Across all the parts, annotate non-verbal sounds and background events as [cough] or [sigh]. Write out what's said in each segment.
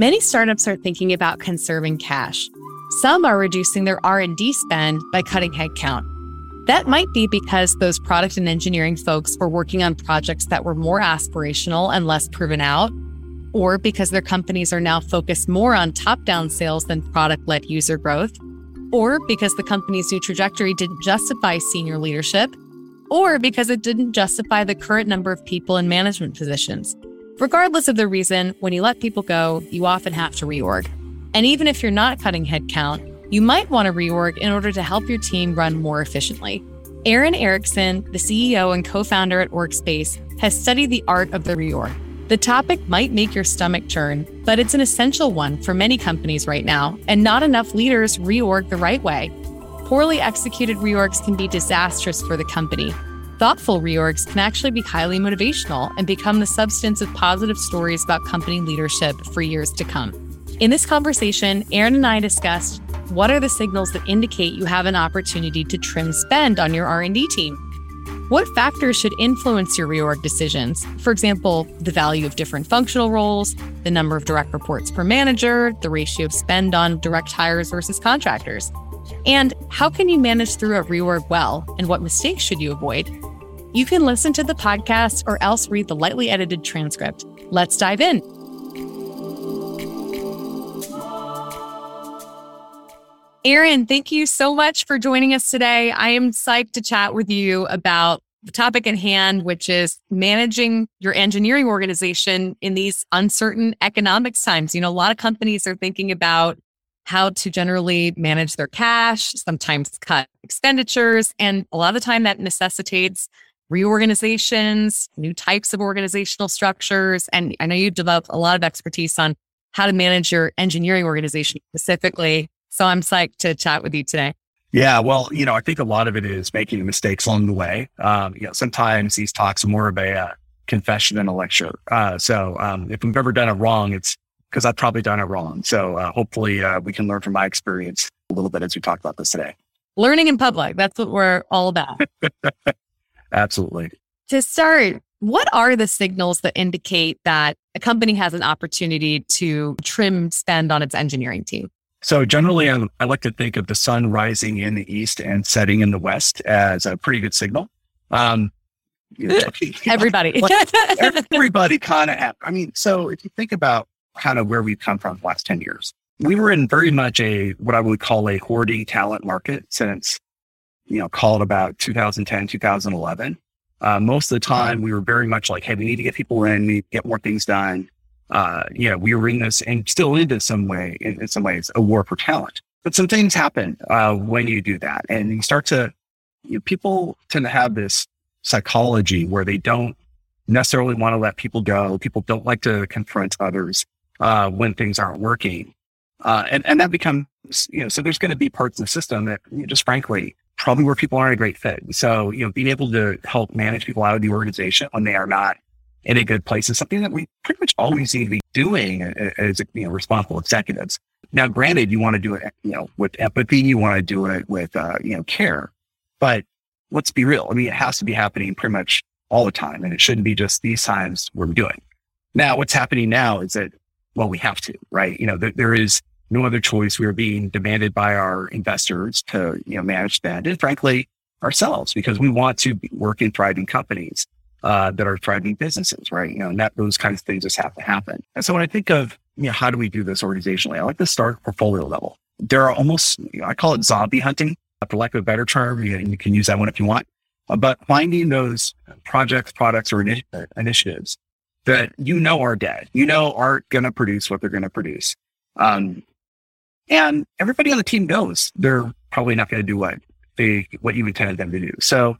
Many startups are thinking about conserving cash. Some are reducing their R&D spend by cutting headcount. That might be because those product and engineering folks were working on projects that were more aspirational and less proven out, or because their companies are now focused more on top-down sales than product-led user growth, or because the company's new trajectory didn't justify senior leadership, or because it didn't justify the current number of people in management positions. Regardless of the reason, when you let people go, you often have to reorg. And even if you're not cutting headcount, you might want to reorg in order to help your team run more efficiently. Aaron Erickson, the CEO and co founder at Orgspace, has studied the art of the reorg. The topic might make your stomach churn, but it's an essential one for many companies right now, and not enough leaders reorg the right way. Poorly executed reorgs can be disastrous for the company, Thoughtful reorgs can actually be highly motivational and become the substance of positive stories about company leadership for years to come. In this conversation, Aaron and I discussed what are the signals that indicate you have an opportunity to trim spend on your R&D team? What factors should influence your reorg decisions? For example, the value of different functional roles, the number of direct reports per manager, the ratio of spend on direct hires versus contractors. And how can you manage through a reorg well, and what mistakes should you avoid? You can listen to the podcast or else read the lightly edited transcript. Let's dive in. Aaron, thank you so much for joining us today. I am psyched to chat with you about the topic at hand, which is managing your engineering organization in these uncertain economics times. You know, a lot of companies are thinking about how to generally manage their cash, sometimes cut expenditures, and a lot of the time that necessitates reorganizations, new types of organizational structures. And I know you've developed a lot of expertise on how to manage your engineering organization specifically. So I'm psyched to chat with you today. Yeah, well, you know, I think a lot of it is making the mistakes along the way. Um, you know, sometimes these talks are more of a uh, confession than a lecture. Uh, so um, if we've ever done it wrong, it's because I've probably done it wrong. So uh, hopefully uh, we can learn from my experience a little bit as we talk about this today. Learning in public, that's what we're all about. [laughs] Absolutely. To start, what are the signals that indicate that a company has an opportunity to trim spend on its engineering team? So generally, I, I, like to think of the sun rising in the east and setting in the west as a pretty good signal. Um, [laughs] everybody, [laughs] [laughs] everybody kind of. I mean, so if you think about kind of where we've come from the last ten years, we were in very much a what I would call a hoarding talent market since you know, called about 2010, 2011. Uh, most of the time we were very much like, Hey, we need to get people in, we need to get more things done. Uh, you know, we were in this and still into some way, in, in some ways, a war for talent. But some things happen, uh, when you do that and you start to, you know, people tend to have this psychology where they don't necessarily want to let people go. People don't like to confront others, uh, when things aren't working. Uh, and, and that becomes, you know, so there's going to be parts of the system that you know, just frankly probably where people aren't a great fit. So, you know, being able to help manage people out of the organization when they are not in a good place is something that we pretty much always need to be doing as, you know, responsible executives. Now, granted, you want to do it, you know, with empathy, you want to do it with, uh, you know, care, but let's be real. I mean, it has to be happening pretty much all the time and it shouldn't be just these times where we do it. Now, what's happening now is that, well, we have to, right? You know, there, there is no other choice. We are being demanded by our investors to, you know, manage that and frankly ourselves because we want to work in thriving companies, uh, that are thriving businesses, right? You know, and that those kinds of things just have to happen. And so when I think of, you know, how do we do this organizationally? I like to start portfolio level. There are almost, you know, I call it zombie hunting for lack of a better term. You, you can use that one if you want, uh, but finding those projects, products or initi- initiatives that you know are dead, you know, aren't going to produce what they're going to produce. Um, and everybody on the team knows they're probably not going to do what they, what you intended them to do. So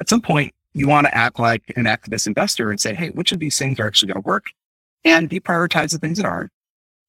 at some point you want to act like an activist investor and say, Hey, which of these things are actually going to work and deprioritize the things that aren't.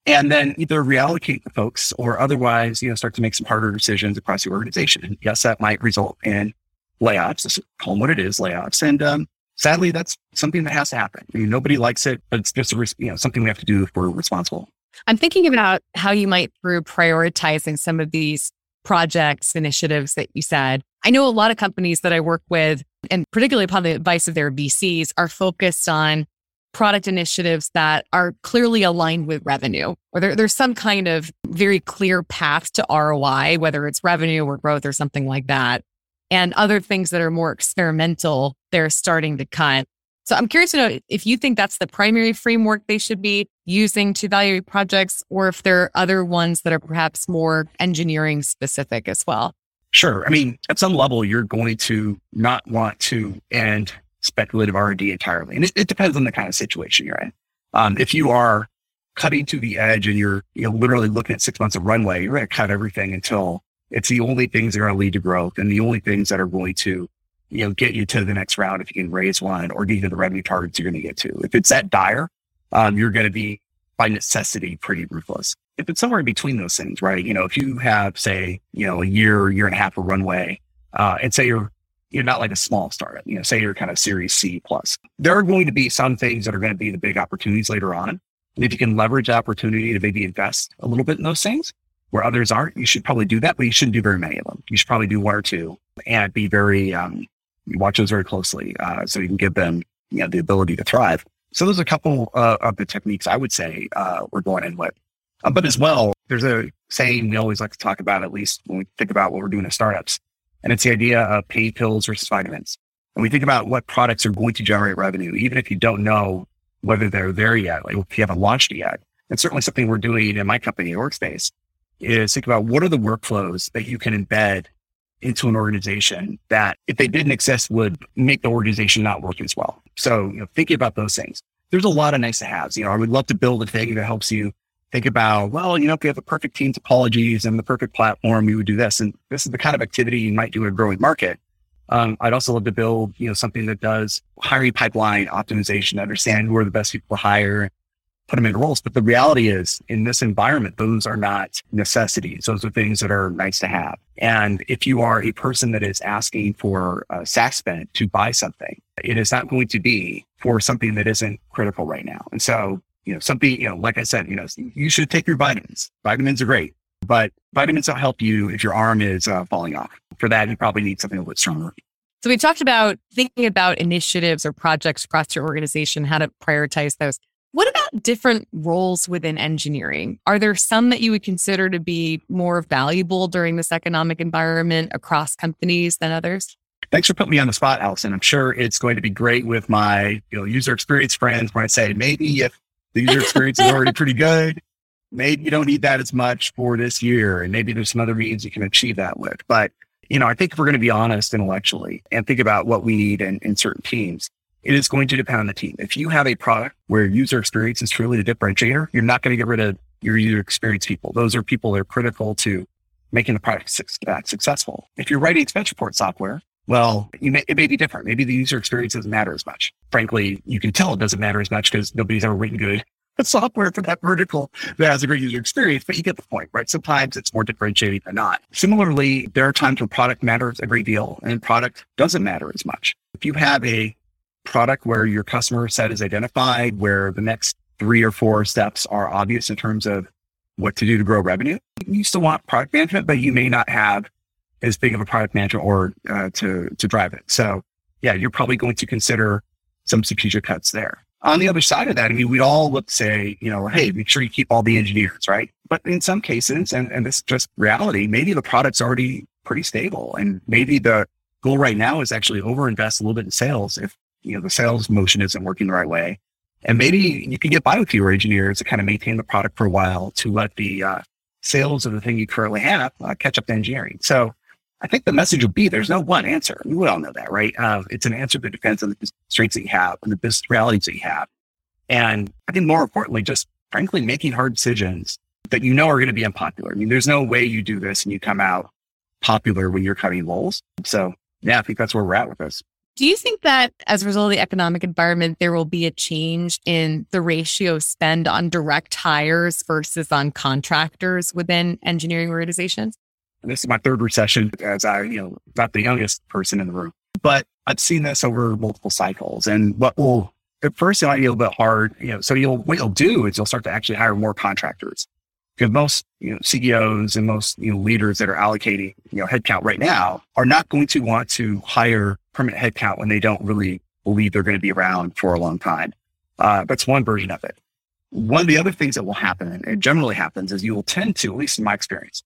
And then either reallocate the folks or otherwise, you know, start to make some harder decisions across the organization. And yes, that might result in layoffs. Just call them what it is, layoffs. And, um, sadly, that's something that has to happen. I mean, nobody likes it, but it's just a, you know, something we have to do if we're responsible. I'm thinking about how you might, through prioritizing some of these projects, initiatives that you said. I know a lot of companies that I work with, and particularly upon the advice of their VCs, are focused on product initiatives that are clearly aligned with revenue, or there, there's some kind of very clear path to ROI, whether it's revenue or growth or something like that. And other things that are more experimental, they're starting to cut. So I'm curious to know if you think that's the primary framework they should be using to evaluate projects, or if there are other ones that are perhaps more engineering specific as well. Sure. I mean, at some level, you're going to not want to end speculative R&D entirely. And it, it, depends on the kind of situation you're in. Um, if you are cutting to the edge and you're, you know, literally looking at six months of runway, you're going to cut everything until it's the only things that are going to lead to growth and the only things that are going to, you know, get you to the next round if you can raise one or get you to the revenue targets you're going to get to. If it's that dire, um, you're going to be by necessity pretty ruthless. If it's somewhere in between those things, right? You know, if you have, say, you know, a year, year and a half of runway, uh, and say you're you're not like a small startup, you know, say you're kind of series C plus. There are going to be some things that are going to be the big opportunities later on. And if you can leverage opportunity to maybe invest a little bit in those things where others aren't, you should probably do that, but you shouldn't do very many of them. You should probably do one or two and be very, um, watch those very closely, uh, so you can give them, you know, the ability to thrive. So there's a couple uh, of the techniques I would say, uh, we're going in with. Uh, but as well, there's a saying we always like to talk about, at least when we think about what we're doing at startups and it's the idea of pain pills versus vitamins. And we think about what products are going to generate revenue, even if you don't know whether they're there yet, like if you haven't launched it yet. And certainly something we're doing in my company, Orgspace, is think about what are the workflows that you can embed into an organization that if they didn't exist would make the organization not work as well. So, you know, thinking about those things. There's a lot of nice to haves. You know, I would love to build a thing that helps you think about, well, you know, if we have a perfect team topologies and the perfect platform, we would do this. And this is the kind of activity you might do in a growing market. Um, I'd also love to build, you know, something that does hiring pipeline optimization, understand who are the best people to hire, put them into roles. But the reality is in this environment, those are not necessities. Those are things that are nice to have. And if you are a person that is asking for a SaaS spend to buy something, it is not going to be for something that isn't critical right now. And so you know, something, you know, like I said, you know, you should take your vitamins. Vitamins are great, but vitamins don't help you if your arm is uh, falling off. For that, you probably need something a little bit stronger. So we talked about thinking about initiatives or projects across your organization, how to prioritize those. What about different roles within engineering? Are there some that you would consider to be more valuable during this economic environment across companies than others? Thanks for putting me on the spot, Allison. I'm sure it's going to be great with my you know, user experience friends where I say maybe if the user experience is already pretty good. Maybe you don't need that as much for this year. And maybe there's some other means you can achieve that with. But, you know, I think if we're going to be honest intellectually and think about what we need in, in certain teams, it is going to depend on the team. If you have a product where user experience is truly the differentiator, you're not going to get rid of your user experience people. Those are people that are critical to making the product successful. If you're writing expense report software, well, may, it may be different. Maybe the user experience doesn't matter as much. Frankly, you can tell it doesn't matter as much because nobody's ever written good [laughs] software for that vertical that has a great user experience, but you get the point, right? Sometimes it's more differentiating than not. Similarly, there are times where product matters a great deal and product doesn't matter as much. If you have a product where your customer set is identified, where the next three or four steps are obvious in terms of what to do to grow revenue, you still want product management, but you may not have as big of a product manager or uh, to to drive it. So yeah, you're probably going to consider some strategic cuts there. On the other side of that, I mean, we'd all look say, you know, hey, make sure you keep all the engineers, right? But in some cases, and, and this is just reality, maybe the product's already pretty stable. And maybe the goal right now is actually overinvest a little bit in sales if, you know, the sales motion isn't working the right way. And maybe you can get by with fewer engineers to kind of maintain the product for a while to let the uh, sales of the thing you currently have uh, catch up to engineering. So I think the message will be there's no one answer. We all know that, right? Uh, it's an answer that depends on the constraints that you have and the business realities that you have. And I think more importantly, just frankly, making hard decisions that you know are going to be unpopular. I mean, there's no way you do this and you come out popular when you're cutting roles. So yeah, I think that's where we're at with this. Do you think that as a result of the economic environment, there will be a change in the ratio spend on direct hires versus on contractors within engineering organizations? this is my third recession as I, you know, not the youngest person in the room, but I've seen this over multiple cycles. And what will, at first, it might be a little bit hard, you know, so you'll, what you'll do is you'll start to actually hire more contractors because most, you know, CEOs and most, you know, leaders that are allocating, you know, headcount right now are not going to want to hire permanent headcount when they don't really believe they're going to be around for a long time. Uh, that's one version of it. One of the other things that will happen, and it generally happens, is you will tend to, at least in my experience,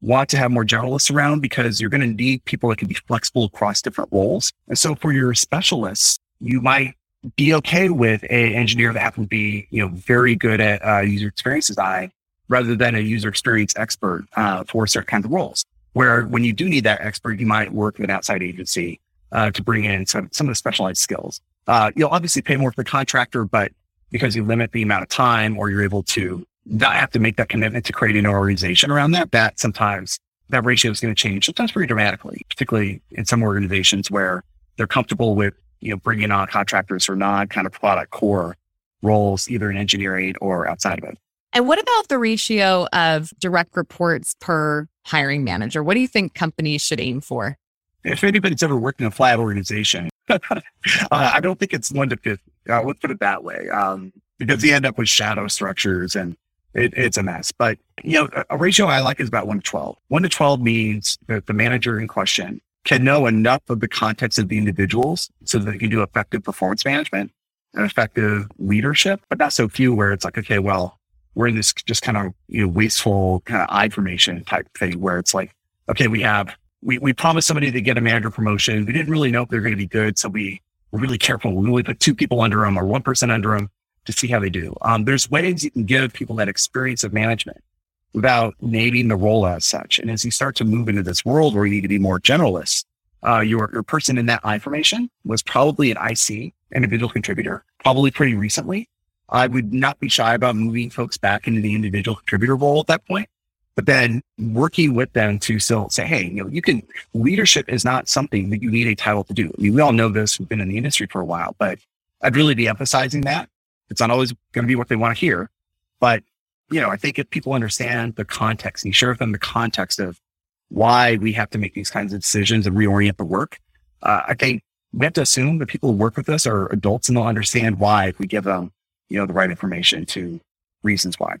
want to have more generalists around because you're going to need people that can be flexible across different roles. And so for your specialists, you might be okay with an engineer that happens to be, you know, very good at uh, user experience design rather than a user experience expert uh, for certain kinds of roles. Where when you do need that expert, you might work with an outside agency uh, to bring in some, some of the specialized skills. Uh, you'll obviously pay more for the contractor, but because you limit the amount of time or you're able to not have to make that commitment to creating an organization around that, that sometimes that ratio is going to change, sometimes pretty dramatically, particularly in some organizations where they're comfortable with, you know, bringing on contractors or non kind of product core roles, either in engineering or outside of it. And what about the ratio of direct reports per hiring manager? What do you think companies should aim for? If anybody's ever worked in a flat organization, [laughs] uh, I don't think it's one to fifty. Uh, let's put it that way, um, because you end up with shadow structures and it, it's a mess. But you know, a, a ratio I like is about one to twelve. One to twelve means that the manager in question can know enough of the context of the individuals so that they can do effective performance management and effective leadership, but not so few where it's like, okay, well, we're in this just kind of you know wasteful kind of I formation type thing where it's like, okay, we have we we promised somebody to get a manager promotion. We didn't really know if they're going to be good, so we were really careful. We only put two people under them or one person under them to see how they do. Um, there's ways you can give people that experience of management without naming the role as such. And as you start to move into this world where you need to be more generalist, uh, your, your person in that I formation was probably an IC, individual contributor, probably pretty recently. I would not be shy about moving folks back into the individual contributor role at that point, but then working with them to still say, Hey, you know, you can, leadership is not something that you need a title to do. I mean, we all know this. We've been in the industry for a while, but I'd really be emphasizing that. It's not always going to be what they want to hear, but you know, I think if people understand the context and you share with them the context of why we have to make these kinds of decisions and reorient the work, uh, I think we have to assume that people who work with us are adults and they'll understand why if we give them you know, the right information to reasons why.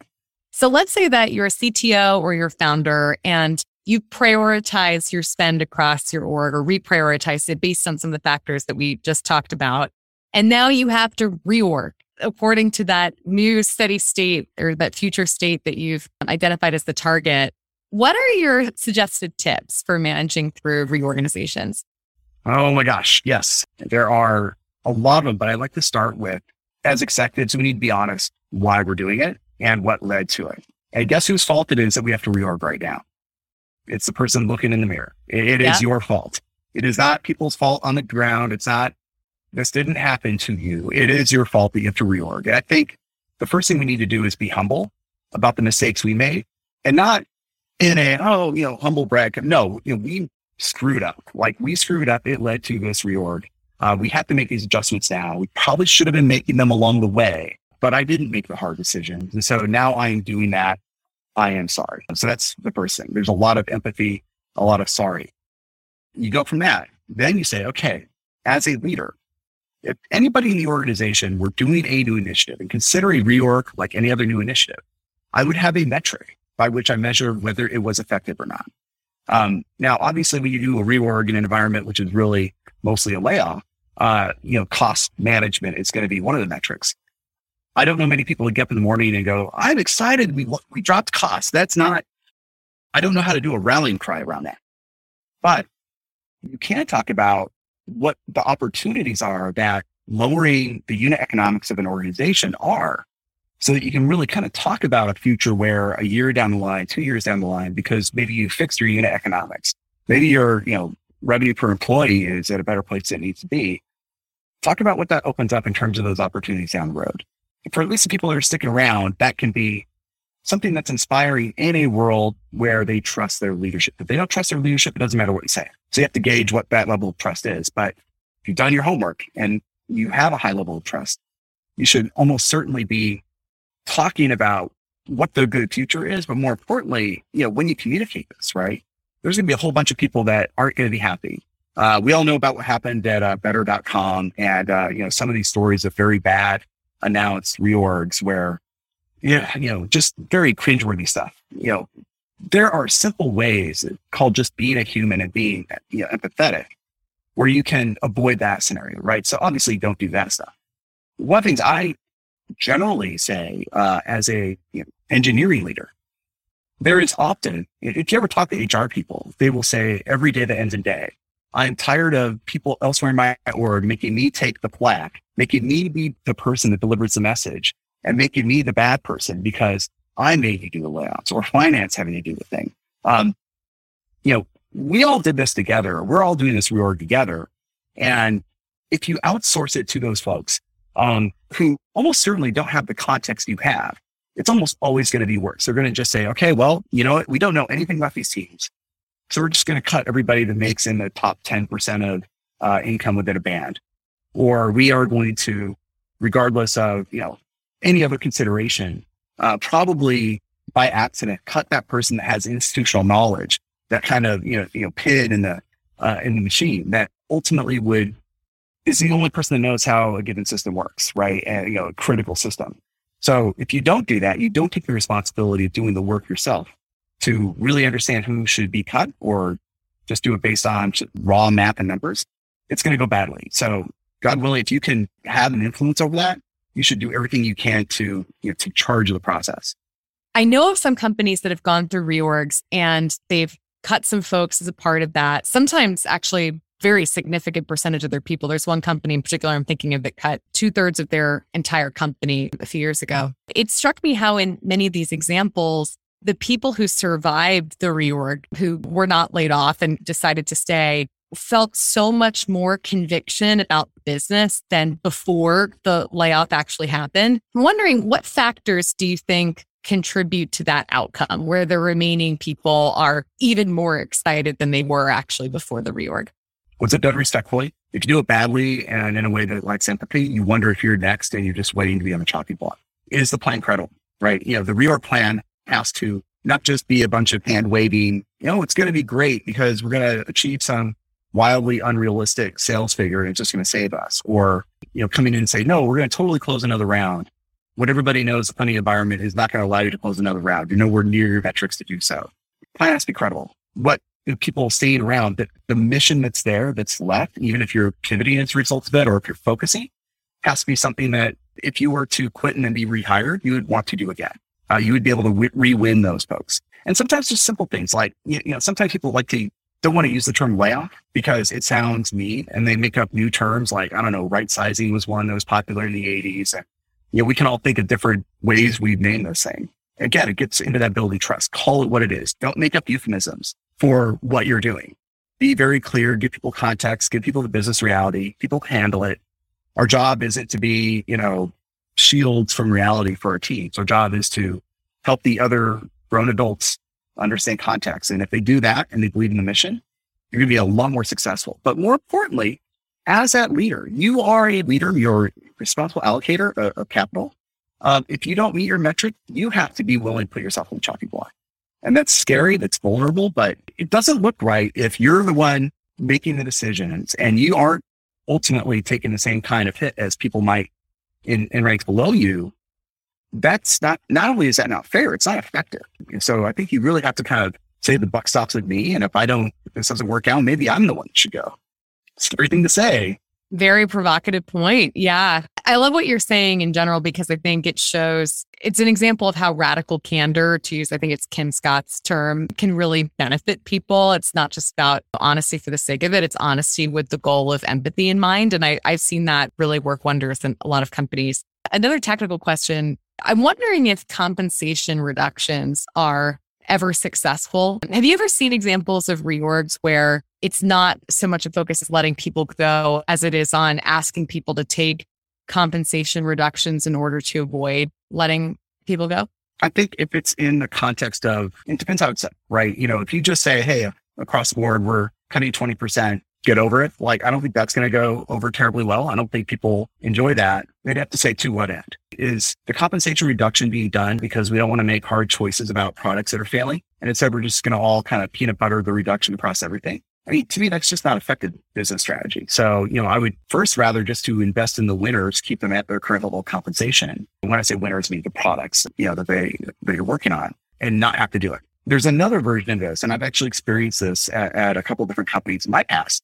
So let's say that you're a CTO or your founder and you prioritize your spend across your org or reprioritize it based on some of the factors that we just talked about. And now you have to reorg according to that new steady state or that future state that you've identified as the target. What are your suggested tips for managing through reorganizations? Oh my gosh. Yes, there are a lot of them, but I'd like to start with as executives, we need to be honest why we're doing it and what led to it. And guess whose fault it is that we have to reorg right now? It's the person looking in the mirror. It, it yeah. is your fault. It is not people's fault on the ground. It's not, this didn't happen to you. It is your fault that you have to reorg. And I think the first thing we need to do is be humble about the mistakes we made and not in a, oh, you know, humble brag. No, you know, we screwed up. Like we screwed up. It led to this reorg. Uh, we have to make these adjustments now. We probably should have been making them along the way, but I didn't make the hard decisions. And so now I am doing that. I am sorry. So that's the first thing. There's a lot of empathy, a lot of sorry. You go from that. Then you say, okay, as a leader, if anybody in the organization were doing a new initiative and consider a reorg like any other new initiative, I would have a metric by which I measure whether it was effective or not. Um, now, obviously, when you do a reorg in an environment which is really mostly a layoff, uh, you know, cost management is going to be one of the metrics. I don't know many people who get up in the morning and go, I'm excited. We, we dropped costs. That's not, I don't know how to do a rallying cry around that. But you can talk about what the opportunities are that lowering the unit economics of an organization are so that you can really kind of talk about a future where a year down the line, two years down the line, because maybe you fixed your unit economics. Maybe you're, you know, revenue per employee is at a better place than it needs to be. Talk about what that opens up in terms of those opportunities down the road. For at least the people that are sticking around, that can be something that's inspiring in a world where they trust their leadership. If they don't trust their leadership, it doesn't matter what you say. So you have to gauge what that level of trust is. But if you've done your homework and you have a high level of trust, you should almost certainly be talking about what the good future is. But more importantly, you know, when you communicate this, right? There's going to be a whole bunch of people that aren't going to be happy. Uh, we all know about what happened at uh, better.com and, uh, you know, some of these stories of very bad announced reorgs where, yeah, you know, just very cringeworthy stuff. You know, there are simple ways called just being a human and being you know, empathetic where you can avoid that scenario, right? So obviously don't do that stuff. One of the things I generally say, uh, as a you know, engineering leader, there is often, if you ever talk to HR people, they will say every day that ends in day. I'm tired of people elsewhere in my org making me take the plaque, making me be the person that delivers the message and making me the bad person because I made you do the layouts or finance having to do the thing. Um, you know, we all did this together. We're all doing this reorg together. And if you outsource it to those folks, um, who almost certainly don't have the context you have, it's almost always going to be worse. They're going to just say, okay, well, you know what? We don't know anything about these teams. So we're just going to cut everybody that makes in the top 10% of uh, income within a band. Or we are going to, regardless of, you know, any other consideration, uh, probably by accident, cut that person that has institutional knowledge, that kind of, you know, you know, pin in the, uh, in the machine that ultimately would, is the only person that knows how a given system works, right? And, you know, a critical system. So if you don't do that, you don't take the responsibility of doing the work yourself to really understand who should be cut or just do it based on raw math and numbers. It's going to go badly. So God willing, if you can have an influence over that, you should do everything you can to, you know, take charge of the process. I know of some companies that have gone through reorgs and they've cut some folks as a part of that. Sometimes actually very significant percentage of their people. There's one company in particular I'm thinking of that cut two thirds of their entire company a few years ago. Mm-hmm. It struck me how in many of these examples, the people who survived the reorg, who were not laid off and decided to stay, felt so much more conviction about business than before the layoff actually happened. I'm wondering what factors do you think contribute to that outcome where the remaining people are even more excited than they were actually before the reorg? Was it done respectfully? If you do it badly and in a way that lacks empathy, you wonder if you're next and you're just waiting to be on the chopping block. Is the plan credible? Right? You know, the reorg plan has to not just be a bunch of hand waving, you know, it's going to be great because we're going to achieve some wildly unrealistic sales figure and it's just going to save us. Or, you know, coming in and say, no, we're going to totally close another round. What everybody knows, the funding environment is not going to allow you to close another round. You're nowhere near your metrics to do so. Plan has to be credible. What people staying around that the mission that's there, that's left, even if you're pivoting as a result of it, or if you're focusing, has to be something that if you were to quit and then be rehired, you would want to do again. Uh, you would be able to w- re-win those folks. And sometimes just simple things like, you know, sometimes people like to don't want to use the term layoff because it sounds mean and they make up new terms like, I don't know, right sizing was one that was popular in the 80s. And, you know, we can all think of different ways we've named this thing. Again, it gets into that building trust. Call it what it is. Don't make up euphemisms for what you're doing. Be very clear, give people context, give people the business reality. People handle it. Our job isn't to be, you know, shields from reality for our teams. Our job is to help the other grown adults understand context. And if they do that and they believe in the mission, you're going to be a lot more successful. But more importantly, as that leader, you are a leader, you're a responsible allocator of, of capital. Um, if you don't meet your metric, you have to be willing to put yourself on the chopping block. And that's scary. That's vulnerable, but it doesn't look right if you're the one making the decisions and you aren't ultimately taking the same kind of hit as people might in, in ranks below you that's not, not only is that not fair, it's not effective. So I think you really have to kind of say the buck stops with me. And if I don't, if this doesn't work out, maybe I'm the one that should go. Scary thing to say. Very provocative point. Yeah. I love what you're saying in general because I think it shows it's an example of how radical candor, to use, I think it's Kim Scott's term, can really benefit people. It's not just about honesty for the sake of it, it's honesty with the goal of empathy in mind. And I, I've seen that really work wonders in a lot of companies. Another technical question I'm wondering if compensation reductions are ever successful. Have you ever seen examples of reorgs where it's not so much a focus as letting people go as it is on asking people to take compensation reductions in order to avoid letting people go? I think if it's in the context of, it depends how it's set, right? You know, if you just say, hey, across the board, we're cutting 20%, get over it. Like, I don't think that's going to go over terribly well. I don't think people enjoy that. They'd have to say to what end is the compensation reduction being done because we don't want to make hard choices about products that are failing. And instead, we're just going to all kind of peanut butter the reduction across everything. I mean, to me, that's just not effective business strategy. So, you know, I would first rather just to invest in the winners, keep them at their current level of compensation. when I say winners, I mean the products, you know, that they, that you're working on and not have to do it. There's another version of this, and I've actually experienced this at, at a couple of different companies in my past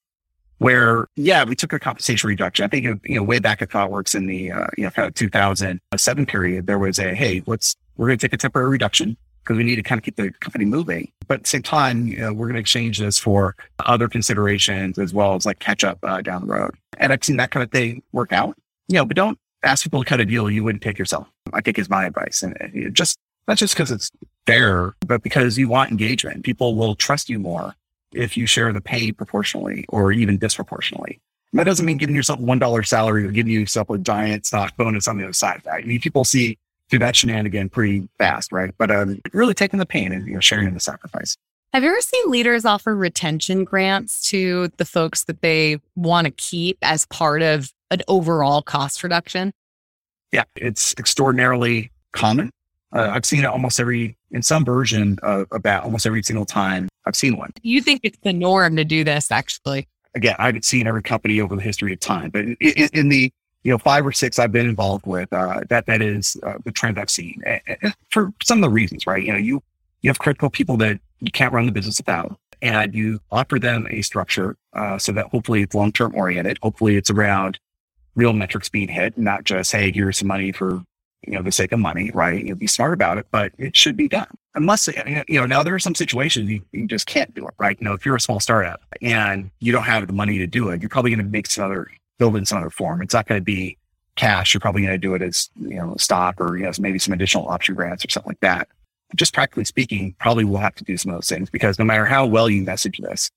where, yeah, we took a compensation reduction. I think, you know, way back at ThoughtWorks in the, uh, you know, kind of 2007 period, there was a, hey, let's, we're going to take a temporary reduction because we need to kind of keep the company moving. But at the same time, you know, we're going to exchange this for other considerations as well as like catch up uh, down the road. And I've seen that kind of thing work out, you know, but don't ask people to cut a deal you wouldn't take yourself. I think is my advice. And it just, not just because it's fair, but because you want engagement. People will trust you more if you share the pay proportionally or even disproportionately. And that doesn't mean giving yourself a $1 salary or giving yourself a giant stock bonus on the other side of that. I mean, people see through that shenanigan pretty fast, right? But um, really taking the pain and you know, sharing the sacrifice. Have you ever seen leaders offer retention grants to the folks that they want to keep as part of an overall cost reduction? Yeah, it's extraordinarily common. Uh, I've seen it almost every, in some version of about almost every single time I've seen one. You think it's the norm to do this, actually? Again, I haven't seen every company over the history of time, but in, in the you know five or six I've been involved with, uh, that that is uh, the trend I've seen and for some of the reasons, right? You know, you you have critical people that you can't run the business without, and you offer them a structure uh, so that hopefully it's long term oriented. Hopefully, it's around real metrics being hit, not just hey, here's some money for you know the sake of money, right? You know, be smart about it, but it should be done. Unless you know, now there are some situations you, you just can't do it, right? You know, if you're a small startup and you don't have the money to do it, you're probably going to make some other build in some other form. It's not going to be cash. You're probably going to do it as you know stock or you know maybe some additional option grants or something like that. Just practically speaking, probably will have to do some of those things because no matter how well you message this,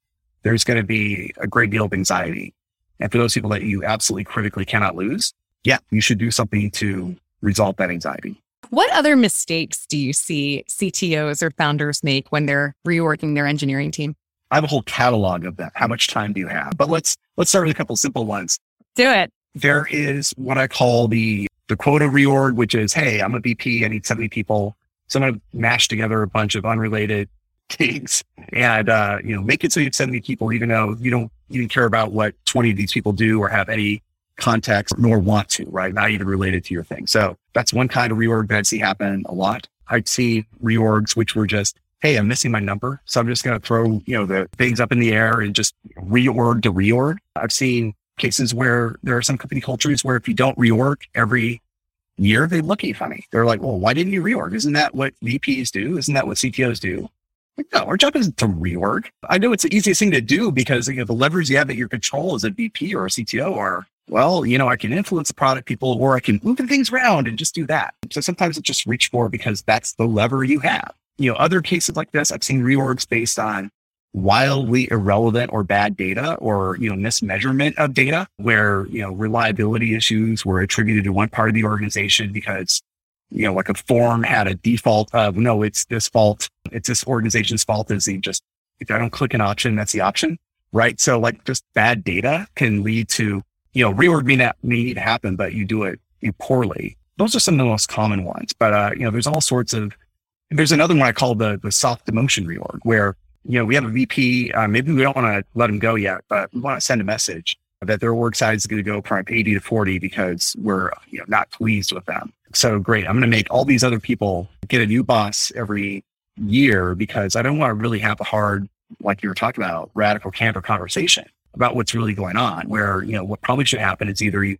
there's going to be a great deal of anxiety. And for those people that you absolutely critically cannot lose, yeah, you should do something to resolve that anxiety. What other mistakes do you see CTOs or founders make when they're reworking their engineering team? I have a whole catalog of them. How much time do you have? But let's let's start with a couple simple ones. Do it. There is what I call the the quota reorg, which is, hey, I'm a VP, I need 70 people. So I'm gonna mash together a bunch of unrelated [laughs] things and uh, you know, make it so you have 70 people, even though you don't even care about what 20 of these people do or have any context nor want to, right? Not even related to your thing. So that's one kind of reorg that I see happen a lot. I'd see reorgs which were just, Hey, I'm missing my number. So I'm just going to throw, you know, the things up in the air and just reorg to reorg. I've seen cases where there are some company cultures where if you don't reorg every year, they look at you funny. They're like, well, why didn't you reorg? Isn't that what VPs do? Isn't that what CTOs do? Like, no, our job isn't to reorg. I know it's the easiest thing to do because you know, the levers you have at your control as a VP or a CTO are well, you know, I can influence the product people or I can move things around and just do that. So sometimes it just reach for because that's the lever you have. You know, other cases like this, I've seen reorgs based on wildly irrelevant or bad data or, you know, mismeasurement of data where, you know, reliability issues were attributed to one part of the organization because, you know, like a form had a default of, no, it's this fault. It's this organization's fault is the just, if I don't click an option, that's the option. Right. So like just bad data can lead to you know, reorg may not may need to happen, but you do it poorly. Those are some of the most common ones. But uh, you know, there's all sorts of. There's another one I call the the soft demotion reorg, where you know we have a VP. Uh, maybe we don't want to let him go yet, but we want to send a message that their org size is going to go from 80 to 40 because we're you know not pleased with them. So great, I'm going to make all these other people get a new boss every year because I don't want to really have a hard, like you were talking about, radical candor conversation about what's really going on. Where, you know, what probably should happen is either you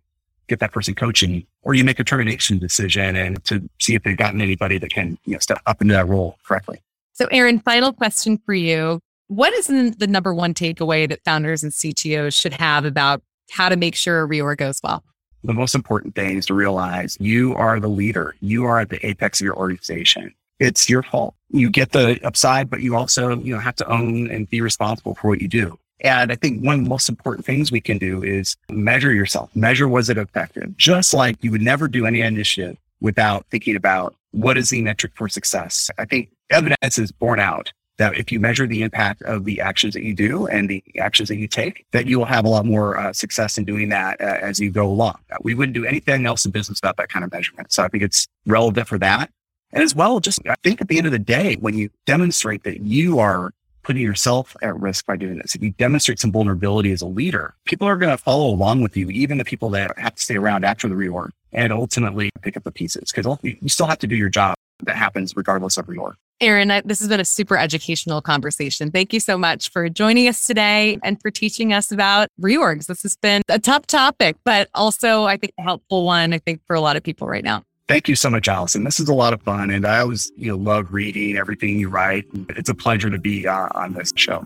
get that person coaching or you make a termination decision and to see if they've gotten anybody that can, you know, step up into that role correctly. So, Aaron, final question for you. What is the number one takeaway that founders and CTOs should have about how to make sure a reorg goes well? The most important thing is to realize you are the leader. You are at the apex of your organization. It's your fault. You get the upside, but you also, you know, have to own and be responsible for what you do. And I think one of the most important things we can do is measure yourself. Measure was it effective? Just like you would never do any initiative without thinking about what is the metric for success. I think evidence is borne out that if you measure the impact of the actions that you do and the actions that you take, that you will have a lot more uh, success in doing that uh, as you go along. We wouldn't do anything else in business without that kind of measurement. So I think it's relevant for that. And as well, just I think at the end of the day, when you demonstrate that you are putting yourself at risk by doing this. If you demonstrate some vulnerability as a leader, people are going to follow along with you, even the people that have to stay around after the reorg and ultimately pick up the pieces because you still have to do your job that happens regardless of reorg. Aaron, this has been a super educational conversation. Thank you so much for joining us today and for teaching us about reorgs. This has been a tough topic, but also I think a helpful one, I think, for a lot of people right now. Thank you so much, Allison. This is a lot of fun. And I always, you know, love reading everything you write. It's a pleasure to be uh, on this show.